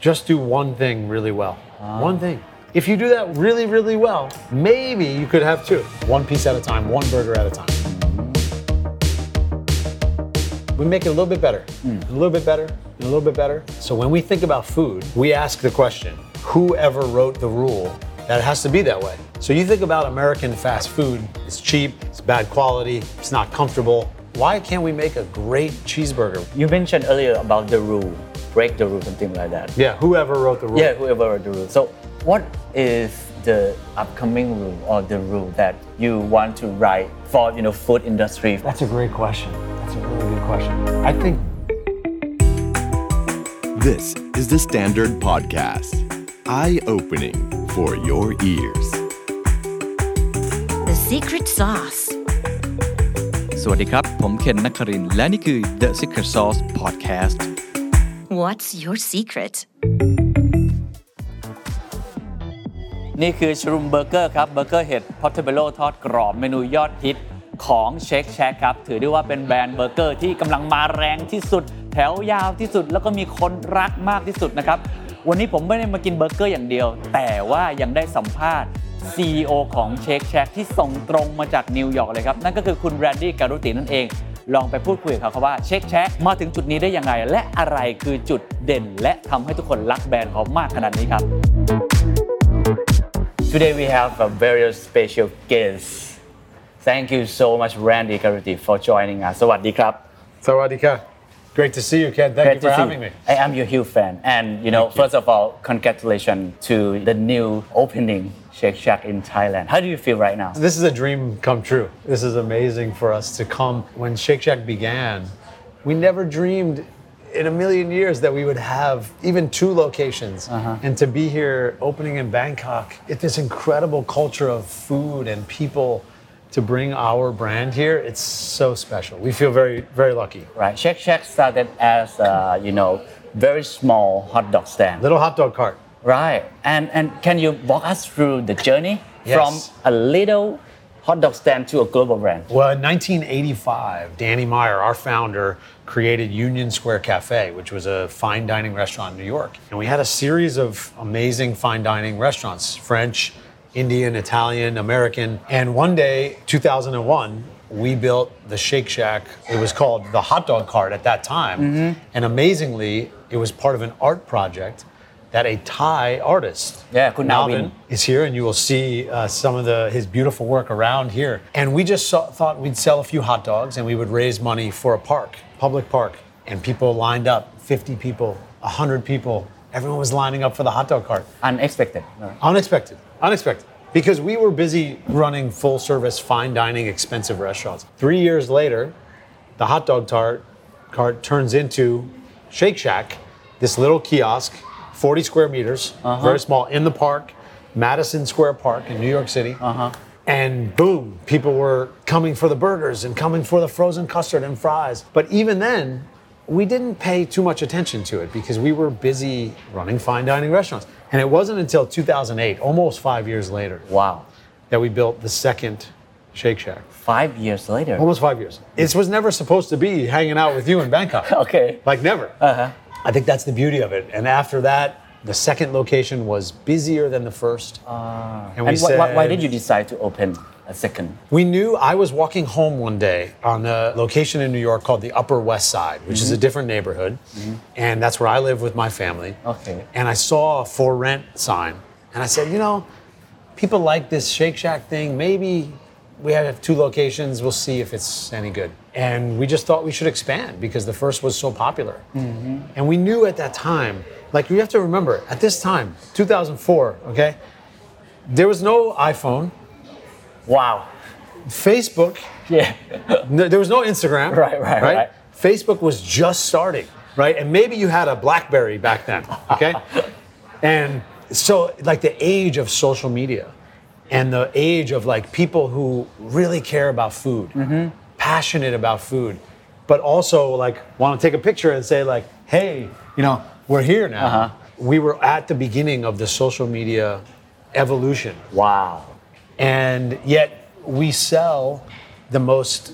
Just do one thing really well. Ah. One thing. If you do that really, really well, maybe you could have two. One piece at a time, one burger at a time. We make it a little bit better, hmm. a little bit better, and a little bit better. So when we think about food, we ask the question whoever wrote the rule that it has to be that way? So you think about American fast food, it's cheap, it's bad quality, it's not comfortable. Why can't we make a great cheeseburger? You mentioned earlier about the rule, break the rule, something like that. Yeah, whoever wrote the rule. Yeah, whoever wrote the rule. So, what is the upcoming rule or the rule that you want to write for you know food industry? That's a great question. That's a really good question. I think This is the Standard Podcast. Eye opening for your ears. The secret sauce. สวัสดีครับ ผมเคนนักครินทร์และนี่คือ The Secret Sauce Podcast What's your secret? นี่คือชรุมเบอร์เกอร์ครับเบอร์เกอร์เห็ดพอตเทเบโลทอดกรอบเมนูยอดฮิตของเช k แช a ครับ ถือได้ว่าเป็นแบรนด์เบอร์เกอร์ที่กำลังมาแรงที่สุด แถวยาวที่สุดแล้วก็มีคนรักมากที่สุดนะครับ วันนี้ผมไม่ได้มากินเบอร์เกอร์อย่างเดียว แต่ว่ายังได้สัมภาษณ์ CEO ของเช k แช a ที่ส่งตรงมาจากนิวยอร์กเลยครับ นั่นก็คือคุณแรนดี้การุตินั่นเอง ลองไปพูดคุยกับเขาครับว่าเช k แช a มาถึงจุดนี้ได้ยังไง และอะไรคือจุดเด่น และทำให้ทุกคนรักแบรนด์เขามากขนาดนี้ครับ Today we have a very special guest. Thank you so much, Randy Garuti, for joining us. สวัสดีครับ Sawadika. Great to see you, Ken. Thank Great you for to see having me. I am your huge fan. And, you know, first of all, congratulations to the new opening Shake Shack in Thailand. How do you feel right now? This is a dream come true. This is amazing for us to come. When Shake Shack began, we never dreamed in a million years that we would have even two locations. And to be here opening in Bangkok, it's this incredible culture of food and people to bring our brand here, it's so special. We feel very, very lucky. Right. Shake Shack started as, uh, you know, very small hot dog stand. Little hot dog cart. Right. And and can you walk us through the journey Yes. from a little hot dog stand to a global brand? Well, in 1985, Danny Meyer, our founder, created Union Square Cafe, which was a fine dining restaurant in New York. And we had a series of amazing fine dining restaurants French, Indian, Italian, American. And one day, 2001, we built the Shake Shack. It was called the Hot Dog Cart at that time. Mm-hmm. And amazingly, it was part of an art project that a Thai artist, Yeah, Navin. Is here, and you will see uh, some of the his beautiful work around here. And we just saw, thought we'd sell a few hot dogs, and we would raise money for a park, public park, and people lined up, 50 people, 100 people. Everyone was lining up for the hot dog cart. Unexpected. Right. Unexpected, unexpected. Because we were busy running full service, fine dining, expensive restaurants. Three years later, the hot dog tart cart turns into Shake Shack, this little kiosk, 40 square meters, very small, in the park, Madison Square Park in New York City. And boom, people were coming for the burgers and coming for the frozen custard and fries. But even then, we didn't pay too much attention to it because we were busy running fine dining restaurants. And it wasn't until 2008, almost five years later, Wow. that we built the second Shake Shack. Five years later. Almost five years. This was never supposed to be hanging out with you in Bangkok. Okay. Like never. Uh-huh. I think that's the beauty of it. And after that, the second location was busier than the first. Ah. and we And wh- wh- why did you decide to open a second? We knew I was walking home one day on a location in New York called the Upper West Side, which is a mm-hmm. different neighborhood. Mm-hmm. And that's where I live with my family. Okay. And I saw a for rent sign. And I said, you know, people like this Shake Shack thing. Maybe we have two locations. We'll see if it's any good. And we just thought we should expand because the first was so popular. And we knew at that time, like you have to remember, at this time, 2004, okay, there was no iPhone. Wow. Facebook Yeah. no, there was no Instagram. Right, right, right. Facebook was just starting, right? And maybe you had a BlackBerry back then, okay? and so, like the age of social media and the age of like people who really care about food, Mm-hmm. Passionate about food, but also like want to take a picture and say like, hey, you know, we're here now. Uh-huh. We were at the beginning of the social media evolution. Wow. and yet we sell the most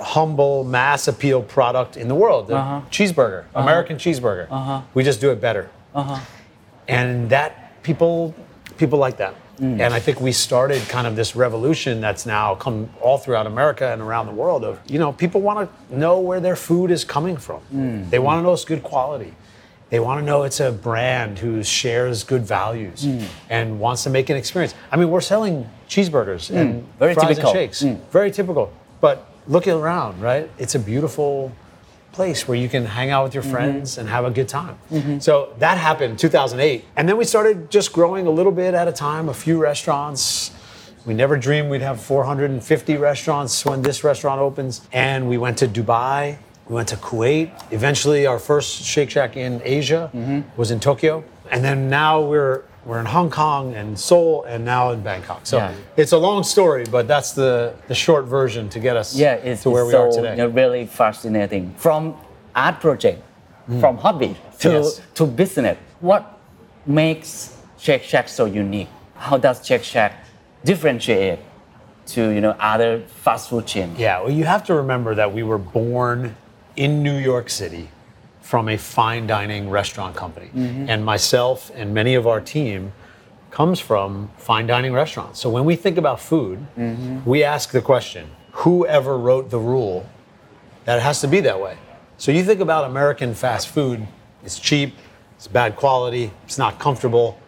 humble mass appeal product in the world the uh-huh. cheeseburger uh-huh. american cheeseburger. Uh-huh. We just do it better. And that people people like that Mm. and i think we started kind of this revolution that's now come all throughout america and around the world of you know people want to know where their food is coming from. Mm. They want to know it's good quality. They want to know it's a brand who shares good values mm. and wants to make an experience. I mean we're selling cheeseburgers and Very fries typical. and shakes very typical. But look around right? It's a beautiful place where you can hang out with your mm-hmm. friends and have a good time. Mm-hmm. So that happened in 2008. And then we started just growing a little bit at a time, a few restaurants. We never dreamed we'd have 450 restaurants when this restaurant opens. And we went to Dubai, we went to Kuwait. Eventually, our first Shake Shack in Asia mm-hmm. was in Tokyo. And then now we're we're in Hong Kong and Seoul and now in Bangkok. So Yeah. it's a long story, but that's the, the short version to get us Yeah, it's, to where it's we so are today. you know, really fascinating. From art project, from hobby to, Mm. Yes. to business, what makes Shake Shack so unique? How does Shake Shack differentiate to you know other fast food chains? Yeah, well, you have to remember that we were born in New York City from a fine dining restaurant company. Mm-hmm. And myself and many of our team comes from fine dining restaurants. So when we think about food, mm-hmm. we ask the question whoever wrote the rule that it has to be that way? So you think about American fast food, it's cheap, it's bad quality, it's not comfortable.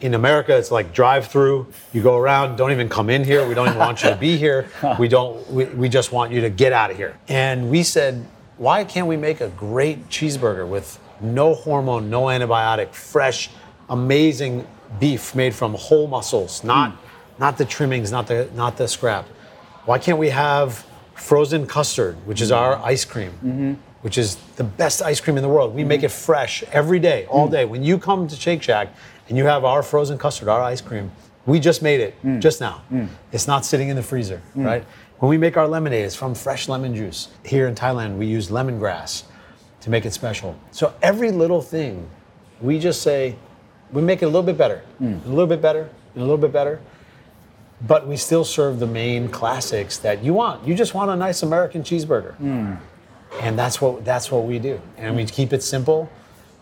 In America, it's like drive through. You go around, don't even come in here. We don't even want you to be here. We don't, we, we just want you to get out of here. And we said, why can't we make a great cheeseburger with no hormone, no antibiotic, fresh, amazing beef made from whole muscles, not, hmm. not the trimmings, not the, not the scrap? Why can't we have frozen custard, which is our hmm. ice cream, mm-hmm. which is the best ice cream in the world? We make mm-hmm. it fresh every day, all hmm. day. When you come to Shake Shack and you have our frozen custard, our ice cream, we just made it just now. It's not sitting in the freezer, right? When we make our lemonade, it's from fresh lemon juice. Here in Thailand, we use lemongrass to make it special. So every little thing, we just say, we make it a little bit better, mm. a little bit better, and a little bit better but we still serve the main classics that you want. You just want a nice American cheeseburger, mm. and that's what that's what we do. And we keep it simple,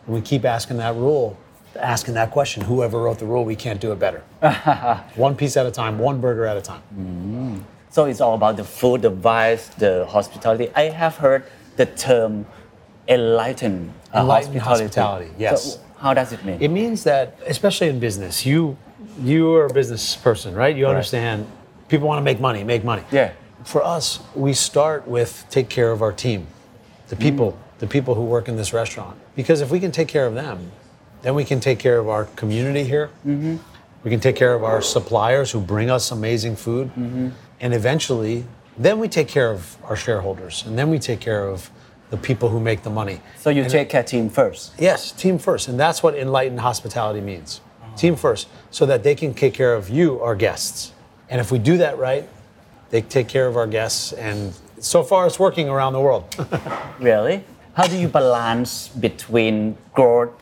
and we keep asking that rule, asking that question. Whoever wrote the rule, we can't do it better. one piece at a time, one burger at a time. Mm. So it's all about the food, the vibes, the hospitality. I have heard the term enlightened, uh, Enlightened hospitality. hospitality, yes. So how does it mean? It means that, especially in business, you you are a business person, right? You understand people want to make money, make money. Yeah. For us, we start with take care of our team, the people, the people who work in this restaurant. Because if we can take care of them, then we can take care of our community here. We can take care of our suppliers who bring us amazing food. And eventually, then we take care of our shareholders. And then we take care of the people who make the money. so you take care team first. Yes, team first. And that's what enlightened hospitality means. Uh-huh. Team first, so that they can take care of you, our guests. And if we do that right, they take care of our guests. And so far, it's working around the world. Really? How do you balance between growth,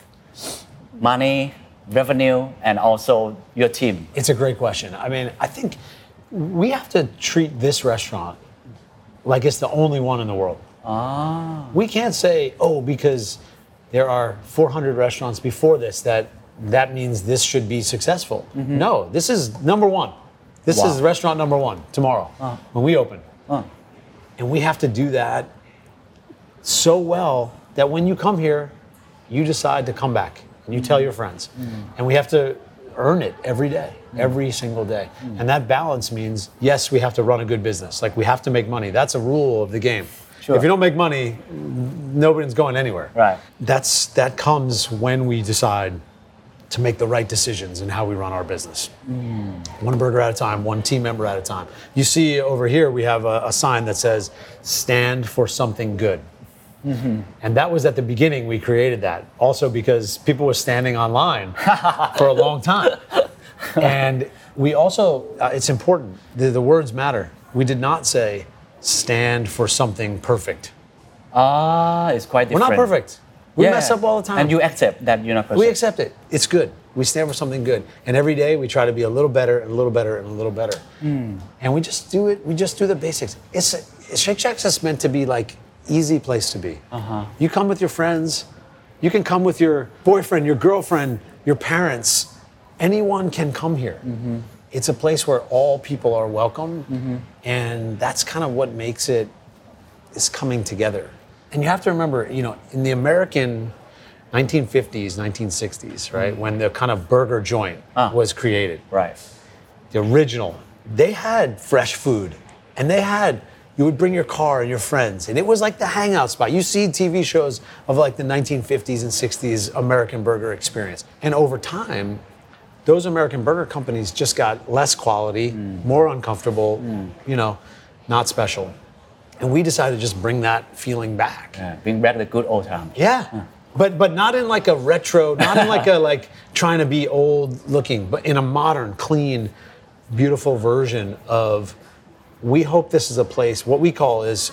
money, revenue, and also your team? it's a great question. I mean, I think we have to treat this restaurant like it's the only one in the world. Ah. We can't say, oh, because there are 400 restaurants before this that that means this should be successful. Mm-hmm. No, this is number one. This Wow. is restaurant number one tomorrow when we open. And we have to do that so well that when you come here, you decide to come back and you tell mm-hmm. your friends. Mm-hmm. And we have to earn it every day, mm. every single day. And that balance means yes, we have to run a good business. Like we have to make money. That's a rule of the game. Sure. If you don't make money, nobody's going anywhere. Right. That's that comes when we decide to make the right decisions in how we run our business. Mm. One burger at a time, one team member at a time. You see over here, we have a, a sign that says, stand for something good. And that was at the beginning we created that. Also because people were standing online for a long time. And we also, uh, it's important, the, the words matter. We did not say, stand for something perfect. Ah, it's quite different. We're not perfect. We Yeah. mess up all the time. And you accept that you're not perfect. We accept it. It's good. We stand for something good. And every day we try to be a little better and a little better and a little better. And we just do it. We just do the basics. It's Shake Shack's just meant to be like easy place to be. Uh-huh. You come with your friends. You can come with your boyfriend, your girlfriend, your parents. Anyone can come here. Mm-hmm. It's a place where all people are welcome, mm-hmm. and that's kind of what makes it is coming together. And you have to remember, you know, in the American 1950s, 1960s, right, mm-hmm. when the kind of burger joint ah. was created, right the original, they had fresh food and they had, you would bring your car and your friends, and it was like the hangout spot. You see TV shows of like the 1950s and 60s American burger experience. And over time, those American burger companies just got less quality, mm. more uncomfortable, mm. you know, not special. And we decided to just bring that feeling back. Yeah, bring back the good old times Yeah. But but not in like a retro, not in like a like trying to be old looking, but in a modern, clean, beautiful version of we hope this is a place what we call is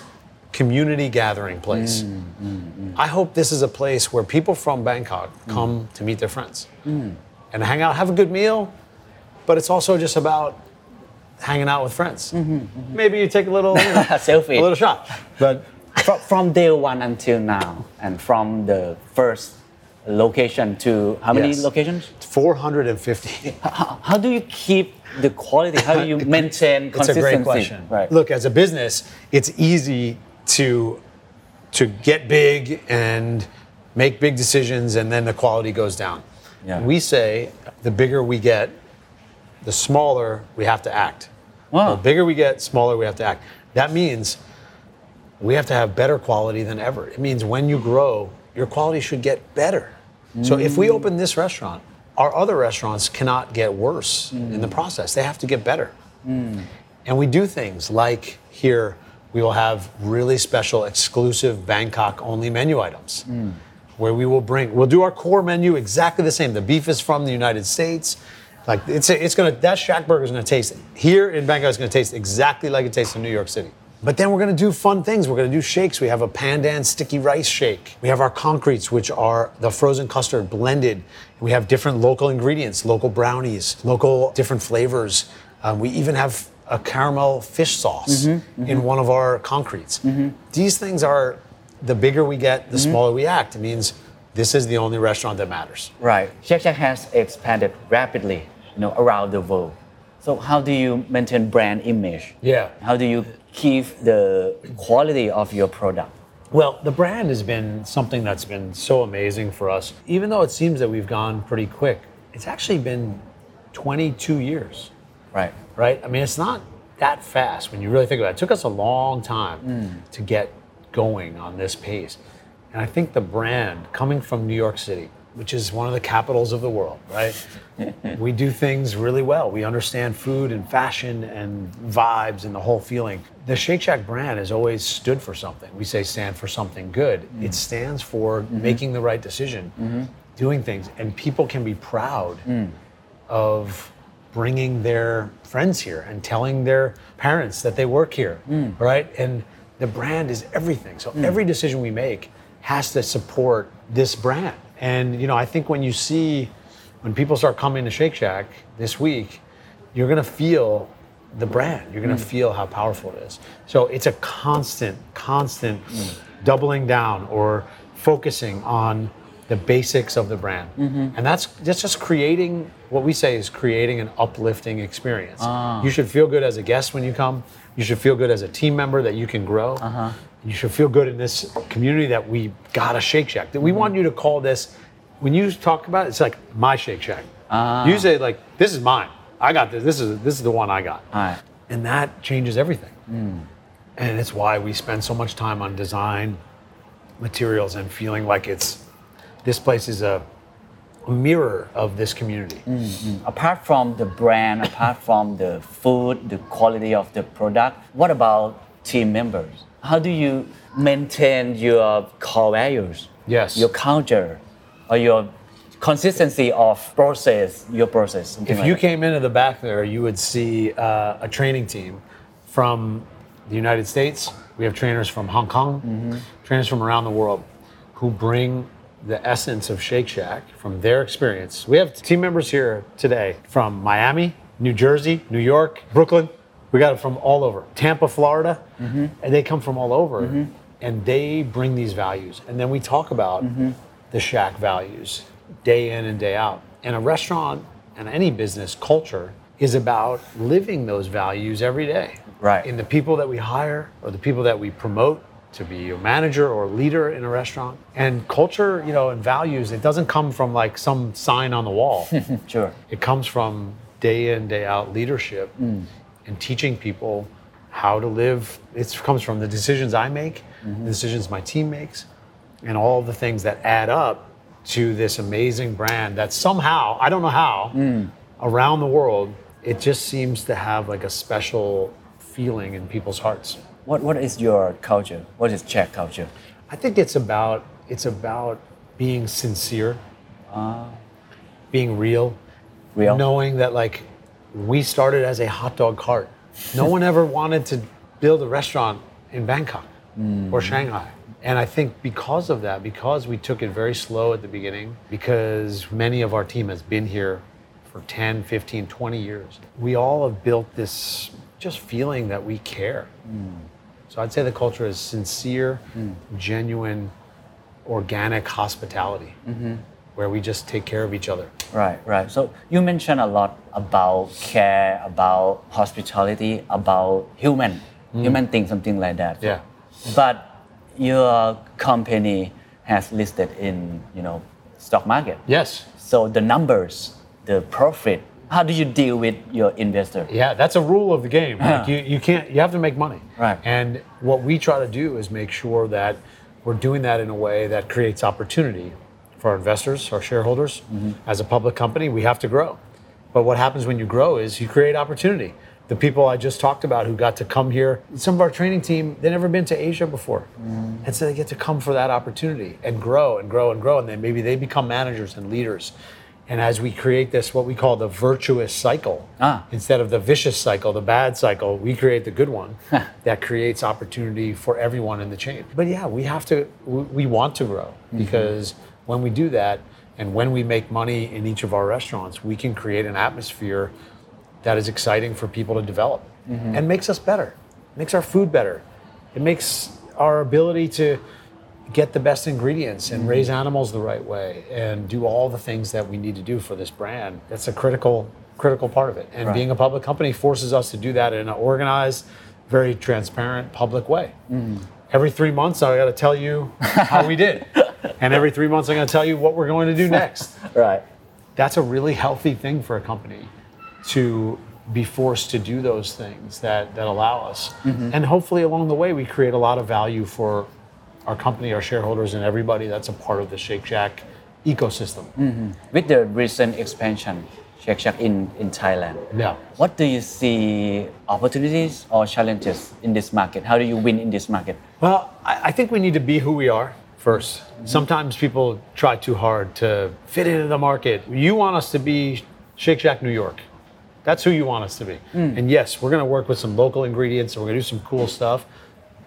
community gathering place. Mm, mm, mm. I hope this is a place where people from Bangkok come to meet their friends and hang out, have a good meal, but it's also just about hanging out with friends. Mm-hmm, mm-hmm. Maybe you take a little you know, Selfie. a little shot. But from, from day one until now and from the first location to how many Yes. locations 450 how, how do you keep the quality how do you maintain It's a great question. right Look, as a business, it's easy to to get big and make big decisions, and then the quality goes down. Yeah. We say the bigger we get, the smaller we have to act. Wow. The bigger we get, smaller we have to act. That means we have to have better quality than ever. It means when you grow, your quality should get better. So if we open this restaurant, our other restaurants cannot get worse in the process. They have to get better. And we do things like here, we will have really special, exclusive Bangkok only menu items where we will bring, we'll do our core menu exactly the same. The beef is from the United States. Like it's, it's gonna, that Shack burger is gonna taste, here in Bangkok, it's gonna taste exactly like it tastes in New York City. But then we're gonna do fun things. We're gonna do shakes. We have a pandan sticky rice shake. We have our concretes, which are the frozen custard blended. We have different local ingredients, local brownies, local different flavors. Um, we even have a caramel fish sauce mm-hmm, mm-hmm. in one of our concretes. Mm-hmm. These things are the bigger we get, the smaller we act. It means this is the only restaurant that matters. right Shake Shack has expanded rapidly you know around the world so how do you maintain brand image Yeah. how do you keep the quality of your product Well, the brand has been something that's been so amazing for us. Even though it seems that we've gone pretty quick, it's actually been 22 years, right right? I mean, it's not that fast when you really think about it. It took us a long time mm. to get going on this pace. And I think the brand coming from New York City, which is one of the capitals of the world, right? we do things really well. We understand food and fashion and vibes and the whole feeling. The Shake Shack brand has always stood for something. We say stand for something good. Mm-hmm. It stands for mm-hmm. making the right decision, mm-hmm. doing things, and people can be proud mm. of bringing their friends here and telling their parents that they work here, mm. right? And the brand is everything. So mm. every decision we make has to support this brand. And you know, I think when you see when people start coming to Shake Shack this week, you're gonna feel the brand. You're gonna mm. feel how powerful it is. So it's a constant, constant mm. doubling down or focusing on the basics of the brand. Mm-hmm. And that's that's just creating what we say is creating an uplifting experience. Ah. You should feel good as a guest when you come. You should feel good as a team member that you can grow. Uh-huh. You should feel good in this community that we got a Shake Shack. That we want you to call this when you talk about it, it's like my Shake Shack. Ah. You say like this is mine. I got this. This is this is the one I got. And that changes everything. Hmm. And it's why we spend so much time on design, materials, and feeling like it's this place is a, a mirror of this community. Hmm, hmm. apart from the brand, apart from the food, the quality of the product, what about team members? How do you maintain your core values? Yes. Your culture or your consistency of process, your process. If like you that. came into the back there, you would see uh, a training team from the United States. We have trainers from Hong Kong, trainers from around the world who bring the essence of Shake Shack from their experience. We have team members here today from Miami, New Jersey, New York, Brooklyn. We got it from all over. Tampa, Florida. Mm-hmm. And they come from all over. Mm-hmm. And they bring these values. And then we talk about mm-hmm. the Shack values day in and day out. And a restaurant and any business culture is about living those values every day. Right. In the people that we hire or the people that we promote to be a manager or a leader in a restaurant. And culture, you know, and values, it doesn't come from like some sign on the wall. Sure. It comes from day in, day out leadership mm. And teaching people how to live. It comes from the decisions I make, mm-hmm. the decisions my team makes, and all the things that add up to this amazing brand that somehow, I don't know how, mm. around the world, it just seems to have like a special feeling in people's hearts. What What is your culture? What is Czech culture? I think it's about it's about being sincere, ah. being real, Real. knowing that like we started as a hot dog cart. No one ever wanted to build a restaurant in Bangkok or mm. Shanghai. And I think because of that, because we took it very slow at the beginning, because many of our team has been here for 10, 15, 20 years, we all have built this just feeling that we care. Mm. So I'd say the culture is sincere, mm. genuine, organic hospitality, mm-hmm. Where we just take care of each other. Right, right. So you mentioned a lot about care, about hospitality, about human, human thing, something like that. Mm. Yeah. But your company has listed in, you know, stock market. Yes. So the numbers, the profit, how do you deal with your investor? Yeah, that's a rule of the game. Like you, you can't you have to make money. Right. And what we try to do is make sure that we're doing that in a way that creates opportunity for our investors, our shareholders. Mm-hmm. As a public company, we have to grow. But what happens when you grow is you create opportunity. The people I just talked about who got to come here, some of our training team, they've never been to Asia before. Mm-hmm. And so they get to come for that opportunity and grow and grow and grow. And then maybe they become managers and leaders. And as we create this, what we call the virtuous cycle, Ah. instead of the vicious cycle, the bad cycle, we create the good one that creates opportunity for everyone in the chain. But yeah, we have to, we we want to grow mm-hmm. because when we do that and when we make money in each of our restaurants, we can create an atmosphere that is exciting for people to develop mm-hmm. and makes us better, makes our food better. It makes our ability to get the best ingredients and mm-hmm. raise animals the right way and do all the things that we need to do for this brand. That's a critical critical part of it. And Right. being a public company forces us to do that in an organized, very transparent, public way. Mm-hmm. Every three months, I got to tell you how we did, and every three months, I'm going to tell you what we're going to do next Right. that's a really healthy thing for a company to be forced to do those things that, that allow us. Mm-hmm. And hopefully, along the way, we create a lot of value for our company, our shareholders, and everybody that's a part of the Shake Shack ecosystem. Mm-hmm. With the recent expansion, Shake Shack in, in Thailand, Yeah. what do you see opportunities or challenges in this market? How do you win in this market? Well, I, I think we need to be who we are 1st mm-hmm. Sometimes people try too hard to fit into the market. You want us to be Shake Shack New York. That's who you want us to be. Mm. And yes, we're going to work with some local ingredients and we're going to do some cool stuff.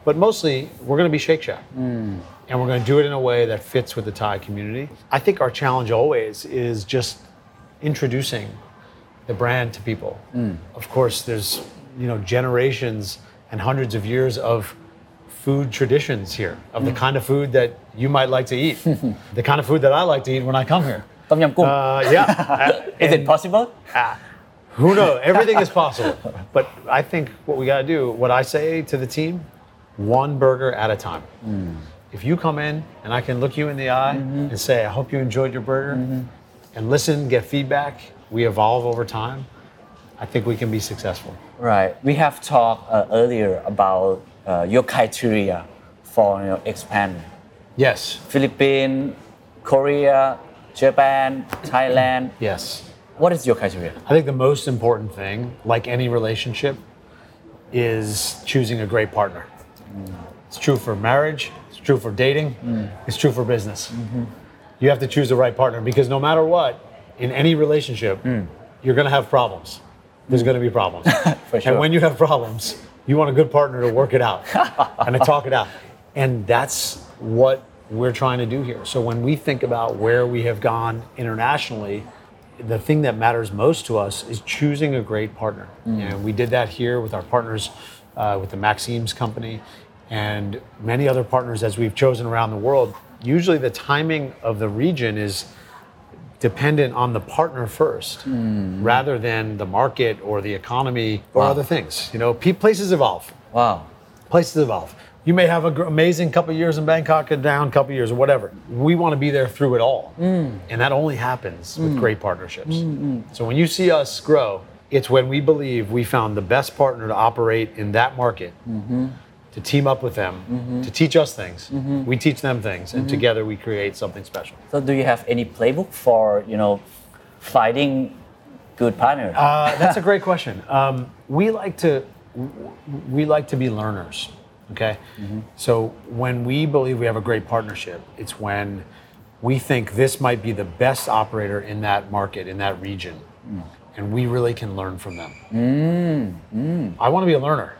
But mostly, we're going to be Shake Shack. Mm. And we're going to do it in a way that fits with the Thai community. I think our challenge always is just introducing the brand to people. Mm. Of course, there's you know generations and hundreds of years of food traditions here of the mm. kind of food that you might like to eat, the kind of food that I like to eat when I come here. Tom Yam Goong. Uh, yeah, Is it possible? Ah, who knows? Everything is possible. But I think what we got to do, what I say to the team, one burger at a time. Mm. If you come in and I can look you in the eye mm-hmm. and say, I hope you enjoyed your burger, mm-hmm. and listen, get feedback, we evolve over time, I think we can be successful. Right. We have talked uh, earlier about uh, your criteria for you know, expand. Yes. Philippines, Korea, Japan, Thailand. Yes. What is your criteria? I think the most important thing, like any relationship, is choosing a great partner. Mm. It's true for marriage, it's true for dating, mm. it's true for business. Mm-hmm. You have to choose the right partner because no matter what, in any relationship, mm. you're going to have problems. There's going to be problems. For sure. And when you have problems, you want a good partner to work it out and to talk it out. And that's what we're trying to do here. So when we think about where we have gone internationally, the thing that matters most to us is choosing a great partner. And we did that here with our partners, uh, with the Maxim's company, and many other partners as we've chosen around the world. usually the timing of the region is dependent on the partner first hmm. rather than the market or the economy or Wow. other things. You know, places evolve. Wow. Places evolve. You may have an amazing couple years in Bangkok and down couple years or whatever. We want to be there through it all. Hmm. And that only happens with hmm. great partnerships. So when you see us grow, it's when we believe we found the best partner to operate in that market, mm-hmm. To team up with them, mm-hmm. to teach us things. Mm-hmm. We teach them things, and mm-hmm. together we create something special. So do you have any playbook for you know finding good partners? Uh, that's a great question. Um, we like to we like to be learners. Okay, so when we believe we have a great partnership, it's when we think this might be the best operator in that market in that region, mm. and we really can learn from them. Mm, mm. I want to be a learner.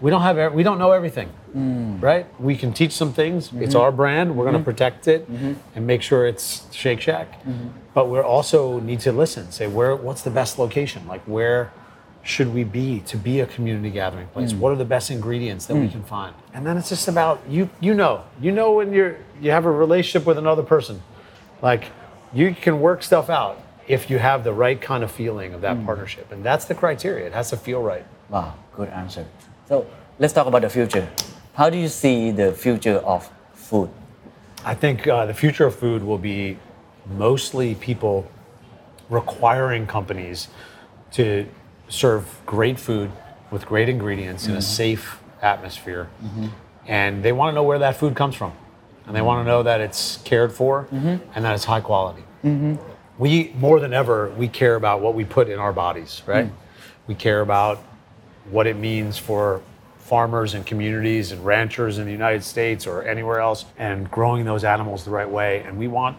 We don't have we don't know everything, mm. right? We can teach some things. It's mm-hmm. our brand. We're going to mm-hmm. protect it mm-hmm. and make sure it's Shake Shack. But we also need to listen. Say where what's the best location? Like where should we be to be a community gathering place? Mm. What are the best ingredients that we mm. can find? And then it's just about you. You know, you know when you're you have a relationship with another person, like you can work stuff out if you have the right kind of feeling of that partnership, and that's the criteria. It has to feel right. Wow, good answer. So let's talk about the future. How do you see the future of food? I think uh, the future of food will be mostly people requiring companies to serve great food with great ingredients in a mm-hmm. safe atmosphere. Mm-hmm. And they want to know where that food comes from. And they want to know that it's cared for mm-hmm. and that it's high quality. We, more than ever, we care about what we put in our bodies, right? Mm. We care about what it means for farmers and communities and ranchers in the United States or anywhere else and growing those animals the right way. And we want,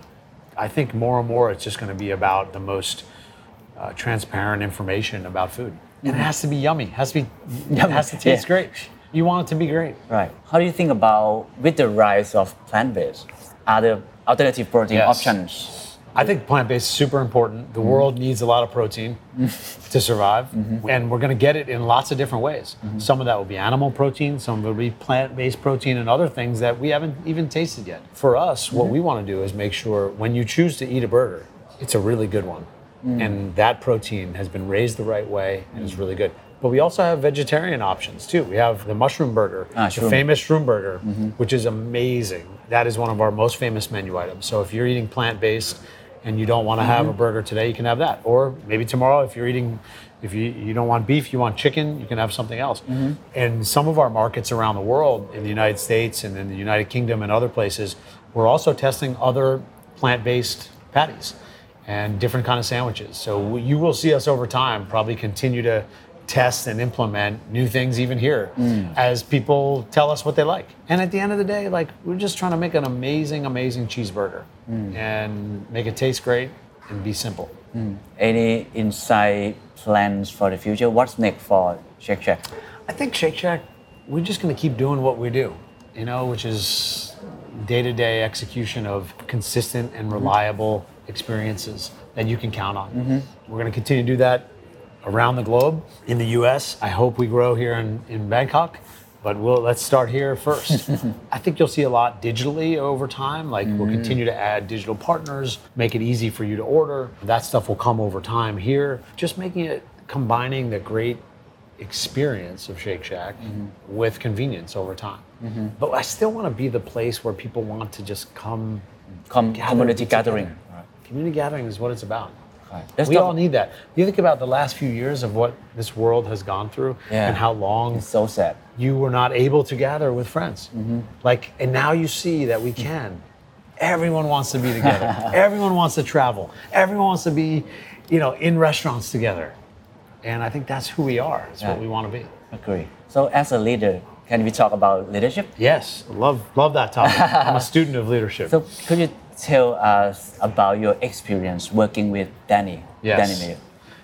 I think more and more, it's just going to be about the most uh, transparent information about food. And it has to be yummy. It has to be, it has to taste Yeah. great. You want it to be great. Right. How do you think about with the rise of plant-based? Are there alternative protein Yes. options? I think plant based is super important. The mm-hmm. world needs a lot of protein to survive, mm-hmm. and we're going to get it in lots of different ways. Mm-hmm. Some of that will be animal protein, some of it will be plant based protein, and other things that we haven't even tasted yet. For us, what we want to do is make sure when you choose to eat a burger, it's a really good one. Mm. And that protein has been raised the right way and is really good. But we also have vegetarian options too. We have the mushroom burger, Ah, the shroom. famous shroom burger, which is amazing. That is one of our most famous menu items. So if you're eating plant based and you don't want to have a mm-hmm. burger today, you can have that. Or maybe tomorrow, if you're eating, if you, you don't want beef, you want chicken, you can have something else. Mm-hmm. And some of our markets around the world, in the United States and in the United Kingdom and other places, we're also testing other plant based patties and different kind of sandwiches. So you will see us over time probably continue to test and implement new things even here mm. as people tell us what they like. And at the end of the day, like we're just trying to make an amazing, amazing cheeseburger mm. and make it taste great and be simple. Mm. Any inside plans for the future? What's next for Shake Shack? I think Shake Shack, we're just going to keep doing what we do, you know, which is day to day execution of consistent and mm-hmm. reliable experiences that you can count on. Mm-hmm. We're going to continue to do that around the globe. In the US, I hope we grow here in, in Bangkok. But we'll, let's start here first. I think you'll see a lot digitally over time. Like we'll mm-hmm. continue to add digital partners, make it easy for you to order. That stuff will come over time here. Just making it combining the great experience of Shake Shack mm-hmm. with convenience over time. Mm-hmm. But I still want to be the place where people want to just come. Com- gather community together. gathering. Community gathering is what it's about. Right. We all need that. You think about the last few years of what this world has gone through Yeah. and how long It's so sad. you were not able to gather with friends. Mm-hmm. Like, and now you see that we can. Everyone wants to be together. Everyone wants to travel. Everyone wants to be, you know, in restaurants together. And I think that's who we are. It's what we want to be. Agree. So as a leader, can we talk about leadership? Yes, love love that topic. I'm a student of leadership. So could you tell us about your experience working with Danny? Yes. Danny Meyer.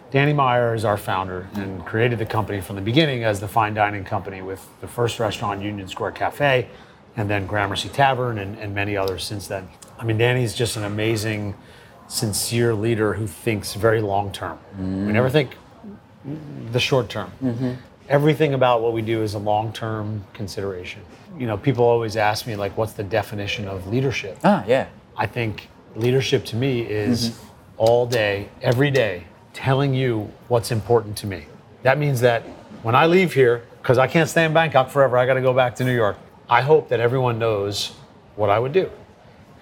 Danny Meyer is our founder and created the company from the beginning as the fine dining company with the first restaurant, Union Square Cafe, and then Gramercy Tavern and, and many others since then. I mean, Danny's just an amazing, sincere leader who thinks very long term. We never think the short term. everything about what we do is a long-term consideration. You know, people always ask me like, what's the definition of leadership? Ah, yeah. I think leadership to me is mm-hmm. all day, every day, telling you what's important to me. That means that when I leave here, because I can't stay in Bangkok forever, I got to go back to New York. I hope that everyone knows what I would do.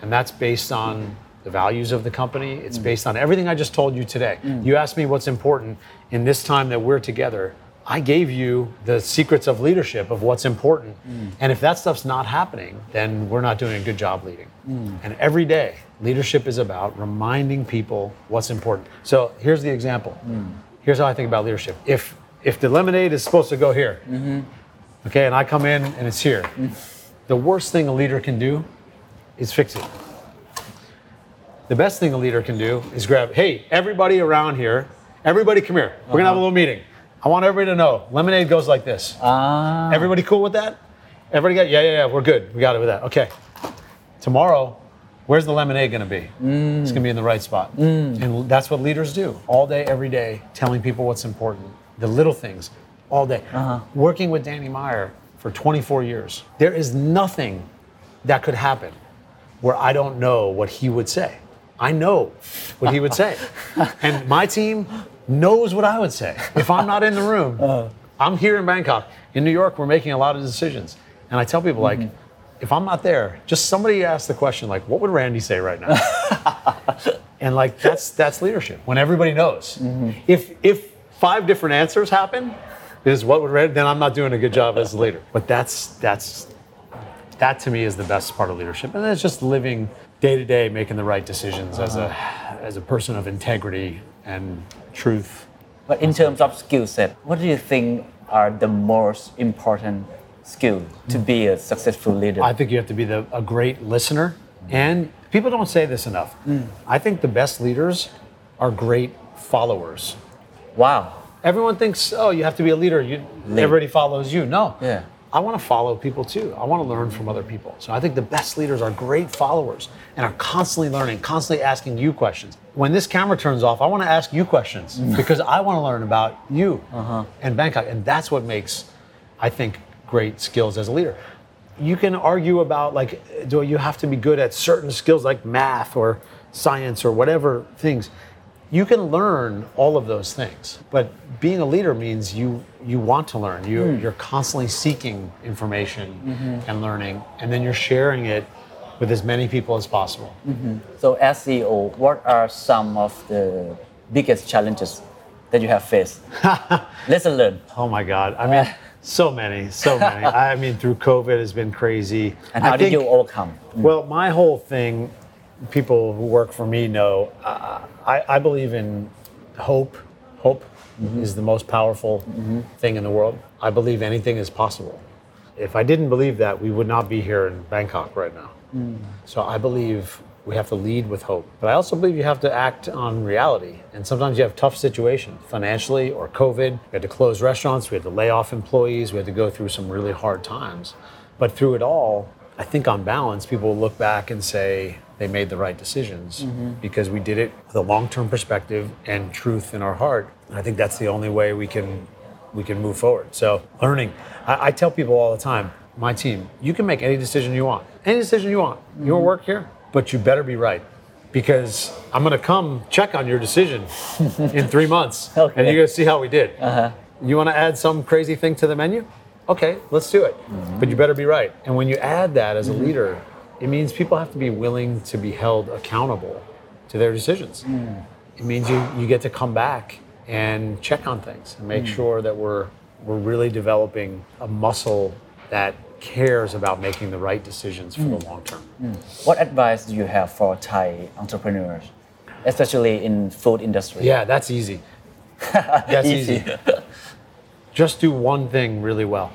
And that's based on the values of the company. It's mm. based on everything I just told you today. Mm. You asked me what's important in this time that we're together. I gave you the secrets of leadership of what's important. Mm. And if that stuff's not happening, then we're not doing a good job leading. Mm. And every day, leadership is about reminding people what's important. So here's the example. Mm. Here's how I think about leadership. If if the lemonade is supposed to go here, mm-hmm. okay, and I come in and it's here, the worst thing a leader can do is fix it. The best thing a leader can do is grab, hey, everybody around here, everybody come here. We're gonna have a uh-huh. little meeting. I want everybody to know lemonade goes like this. Ah. Everybody cool with that? Everybody got, yeah, yeah, yeah, we're good. We got it with that. Okay. Tomorrow, where's the lemonade gonna be? Mm. It's gonna be in the right spot. Mm. And that's what leaders do all day, every day, telling people what's important, the little things, all day. Uh-huh. Working with Danny Meyer for 24 years, there is nothing that could happen where I don't know what he would say. I know what he would say. and my team knows what I would say. If I'm not in the room, uh-huh. I'm here in Bangkok. In New York, we're making a lot of decisions. And I tell people, like, mm-hmm. if I'm not there, just somebody ask the question, like, what would Randy say right now? and like that's that's leadership when everybody knows. Mm-hmm. If if five different answers happen, is what would Randy, then I'm not doing a good job as a leader. But that's that's that to me is the best part of leadership, and then it's just living day to day, making the right decisions as uh-huh. a as a person of integrity and truth. But in terms of skill set, what do you think are the most important skill to be a successful leader? I think you have to be the, a great listener, and people don't say this enough. Mm. I think the best leaders are great followers. wow. Everyone thinks, oh, you have to be a leader. You, everybody follows you. No. Yeah. I want to follow people too. I want to learn from other people. So I think the best leaders are great followers and are constantly learning, constantly asking you questions. When this camera turns off, I want to ask you questions mm. because I want to learn about you uh-huh. and Bangkok. And that's what makes, I think, great skills as a leader. You can argue about like, do you have to be good at certain skills like math or science or whatever things you can learn all of those things but being a leader means you you want to learn. You hmm. you're constantly seeking information mm-hmm. and learning and then you're sharing it with as many people as possible. Mm-hmm. So, as CEO, what are some of the biggest challenges that you have faced? Lesson learn oh my god. I mean so many so many. I mean through covid has been crazy. And how I did think- you overcome? Well, my whole thing, people who work for me know, uh, I, I believe in hope. Hope is the most powerful thing in the world. I believe anything is possible. If I didn't believe that, we would not be here in Bangkok right now. So I believe we have to lead with hope. But I also believe you have to act on reality. And sometimes you have tough situations financially or COVID. We had to close restaurants, we had to lay off employees, we had to go through some really hard times. But through it all, I think on balance, people will look back and say they made the right decisions mm-hmm. because we did it with a long-term perspective and truth in our heart. And I think that's the only way we can we can move forward. So learning, I, I tell people all the time, my team, you can make any decision you want, any decision you want. You want to work here, but you better be right. Because I'm going to come check on your decision in three months, Okay. and you're going to see how we did. Uh-huh. You want to add some crazy thing to the menu? Okay, let's do it. Mm-hmm. But you better be right. And when you add that as a mm-hmm. leader, it means people have to be willing to be held accountable to their decisions. Mm. It means you, you get to come back and check on things and make mm. sure that we're we're really developing a muscle that cares about making the right decisions for the mm. long term. What advice do you have for Thai entrepreneurs, especially in food industry? Yeah, that's easy. That's easy. Just do one thing really well.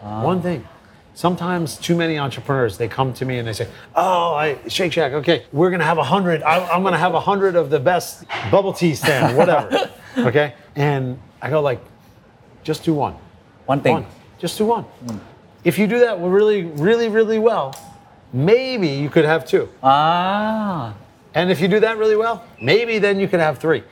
One thing. Sometimes too many entrepreneurs they come to me and they say, "Oh, I Shake Shack. Okay, we're gonna have a hundred. I- I'm gonna have a hundred of the best bubble tea stand, whatever." okay, and I go like, "Just do one. One thing. One. Just do one. If you do that really, really, really well, maybe you could have two. Ah, And if you do that really well, maybe then you can have three.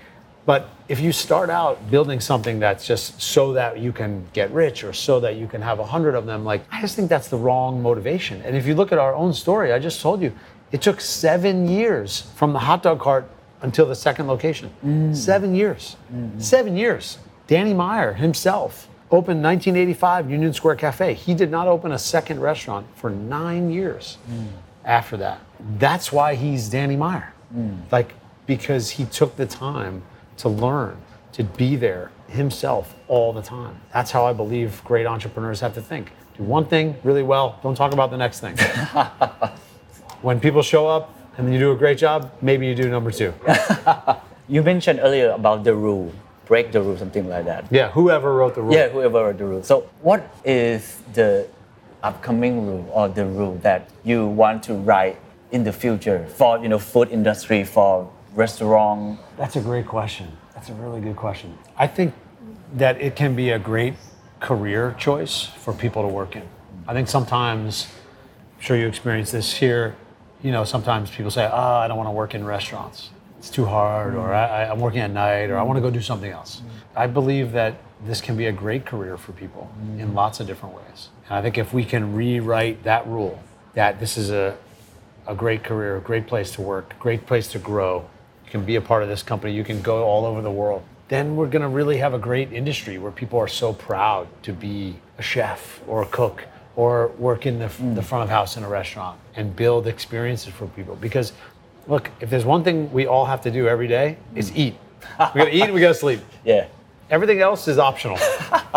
But if you start out building something that's just so that you can get rich or so that you can have a hundred of them, like I just think that's the wrong motivation. And if you look at our own story, I just told you, it took seven years from the hot dog cart until the second location. Mm. Seven years. Mm-hmm. Seven years. Danny Meyer himself opened 1985 Union Square Cafe. He did not open a second restaurant for nine years mm. after that. That's why he's Danny Meyer. Mm. Like, because he took the time to learn, to be there himself all the time. That's how I believe great entrepreneurs have to think. Do one thing really well, don't talk about the next thing. when people show up and you do a great job, maybe you do number two. You mentioned earlier about the rule, break the rule, something like that. Yeah, whoever wrote the rule. Yeah, whoever wrote the rule. So, what is the upcoming rule or the rule that you want to write in the future for you know food industry, for restaurant? That's a great question. That's a really good question. I think that it can be a great career choice for people to work in. I think sometimes, I'm sure you experience this here, you know, sometimes people say, oh, I don't want to work in restaurants. It's too hard, or I, I'm working at night, or I want to go do something else. I believe that this can be a great career for people in lots of different ways. And I think if we can rewrite that rule, that this is a, a great career, a great place to work, great place to grow. Can be a part of this company. You can go all over the world. Then we're going to really have a great industry where people are so proud to be a chef or a cook or work in the, mm. the front of house in a restaurant and build experiences for people. Because, look, if there's one thing we all have to do every day, is mm. eat. We got to eat. We got to sleep. Yeah. Everything else is optional.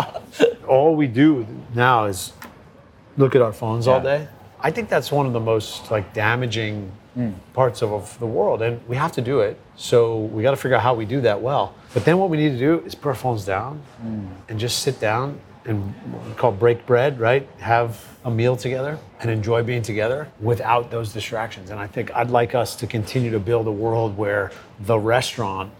all we do now is look at our phones all day. I think that's one of the most like damaging Mm. parts of, of the world, and we have to do it. So we got to figure out how we do that well. But then what we need to do is put our phones down mm. and just sit down and call break bread, right? Have a meal together and enjoy being together without those distractions. And I think I'd like us to continue to build a world where the restaurant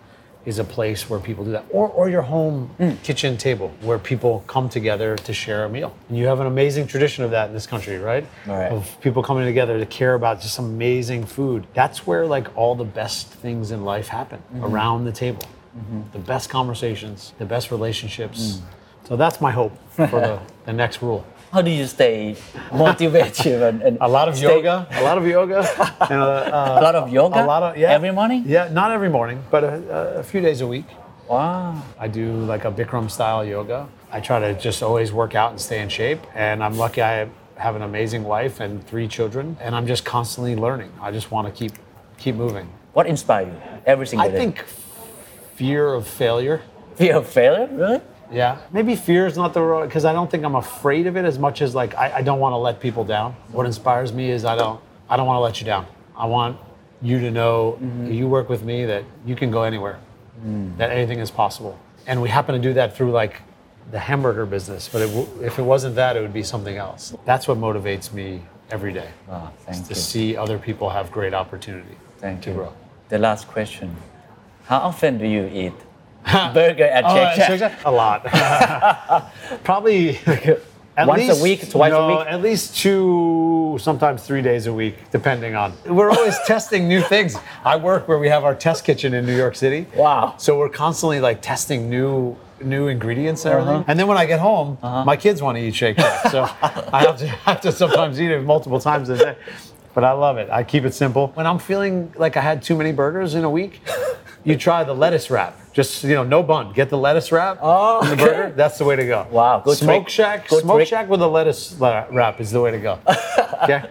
is a place where people do that, or, or your home hmm. kitchen table where people come together to share a meal. And you have an amazing tradition of that in this country, right? Right. Of people coming together to care about just amazing food. That's where like all the best things in life happen mm-hmm. around the table. Mm-hmm. The best conversations, the best relationships. Mm. So that's my hope for the, the next rule. How do you stay motivated and, and A lot of stay- yoga, a lot of yoga, and uh, A lot of yoga. a lot of yeah. every morning. Yeah, not every morning, but a, a few days a week. Wow. I do like a Bikram style yoga. I try to just always work out and stay in shape. And I'm lucky I have an amazing wife and three children. And I'm just constantly learning. I just want to keep keep moving. What inspired you every single I day? think fear of failure. fear of failure, really? Yeah, maybe fear is not the right because I don't think I'm afraid of it as much as like I, I don't want to let people down. What inspires me is I don't I don't want to let you down. I want you to know mm-hmm. you work with me that you can go anywhere, mm. that anything is possible. And we happen to do that through like the hamburger business. But it, w- if it wasn't that, it would be something else. That's what motivates me every day Wow, thank to you. see other people have great opportunity Thank to you. grow. The last question. How often do you eat burger at Oh, Shake Shack? Shake Shack? A lot. Probably at Once a least, week, twice a no, week? At least two, sometimes three days a week, depending on. We're always testing new things. I work where we have our test kitchen in New York City. Wow. So we're constantly like testing new new ingredients and Uh-huh. everything. And then when I get home, my kids want to eat Shake Shack. So I have to have to sometimes eat it multiple times a day. But I love it. I keep it simple. When I'm feeling like I had too many burgers in a week, you try the lettuce wrap. Just you know, no bun. Get the lettuce wrap Oh, in the burger. That's the way to go. Wow, good Smoke trick. Shack. Good Smoke trick. Shack with a lettuce wrap is the way to go. Okay.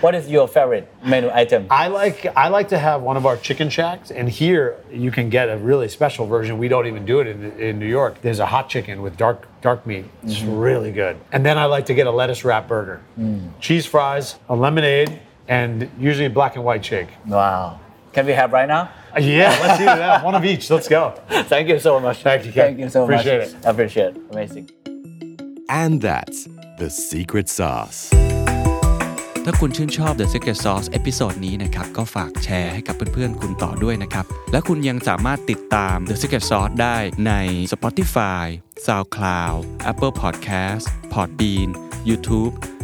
What is your favorite menu item? I like I like to have one of our chicken shacks, and here you can get a really special version. We don't even do it in, in New York. There's a hot chicken with dark dark meat. It's Mm-hmm. really good. And then I like to get a lettuce wrap burger, Mm. cheese fries, a lemonade, and usually a black and white shake. Wow. Can we have right now? Uh, Yeah, let's do that. One of each. Let's go. Thank you so much. Thank you, Ken. Thank you so Appreciate much. it. Appreciate it. Amazing. And that's the secret sauce. ถ้าคุณชื่นชอบ The Secret Sauce เอพิโซดนี้นะครับ ก็ฝากแชร์ให้กับเพื่อนๆ คุณต่อด้วยนะครับ และคุณยังสามารถติดตาม The Secret Sauce ได้ใน Spotify, SoundCloud, Apple Podcast, Podbean, YouTube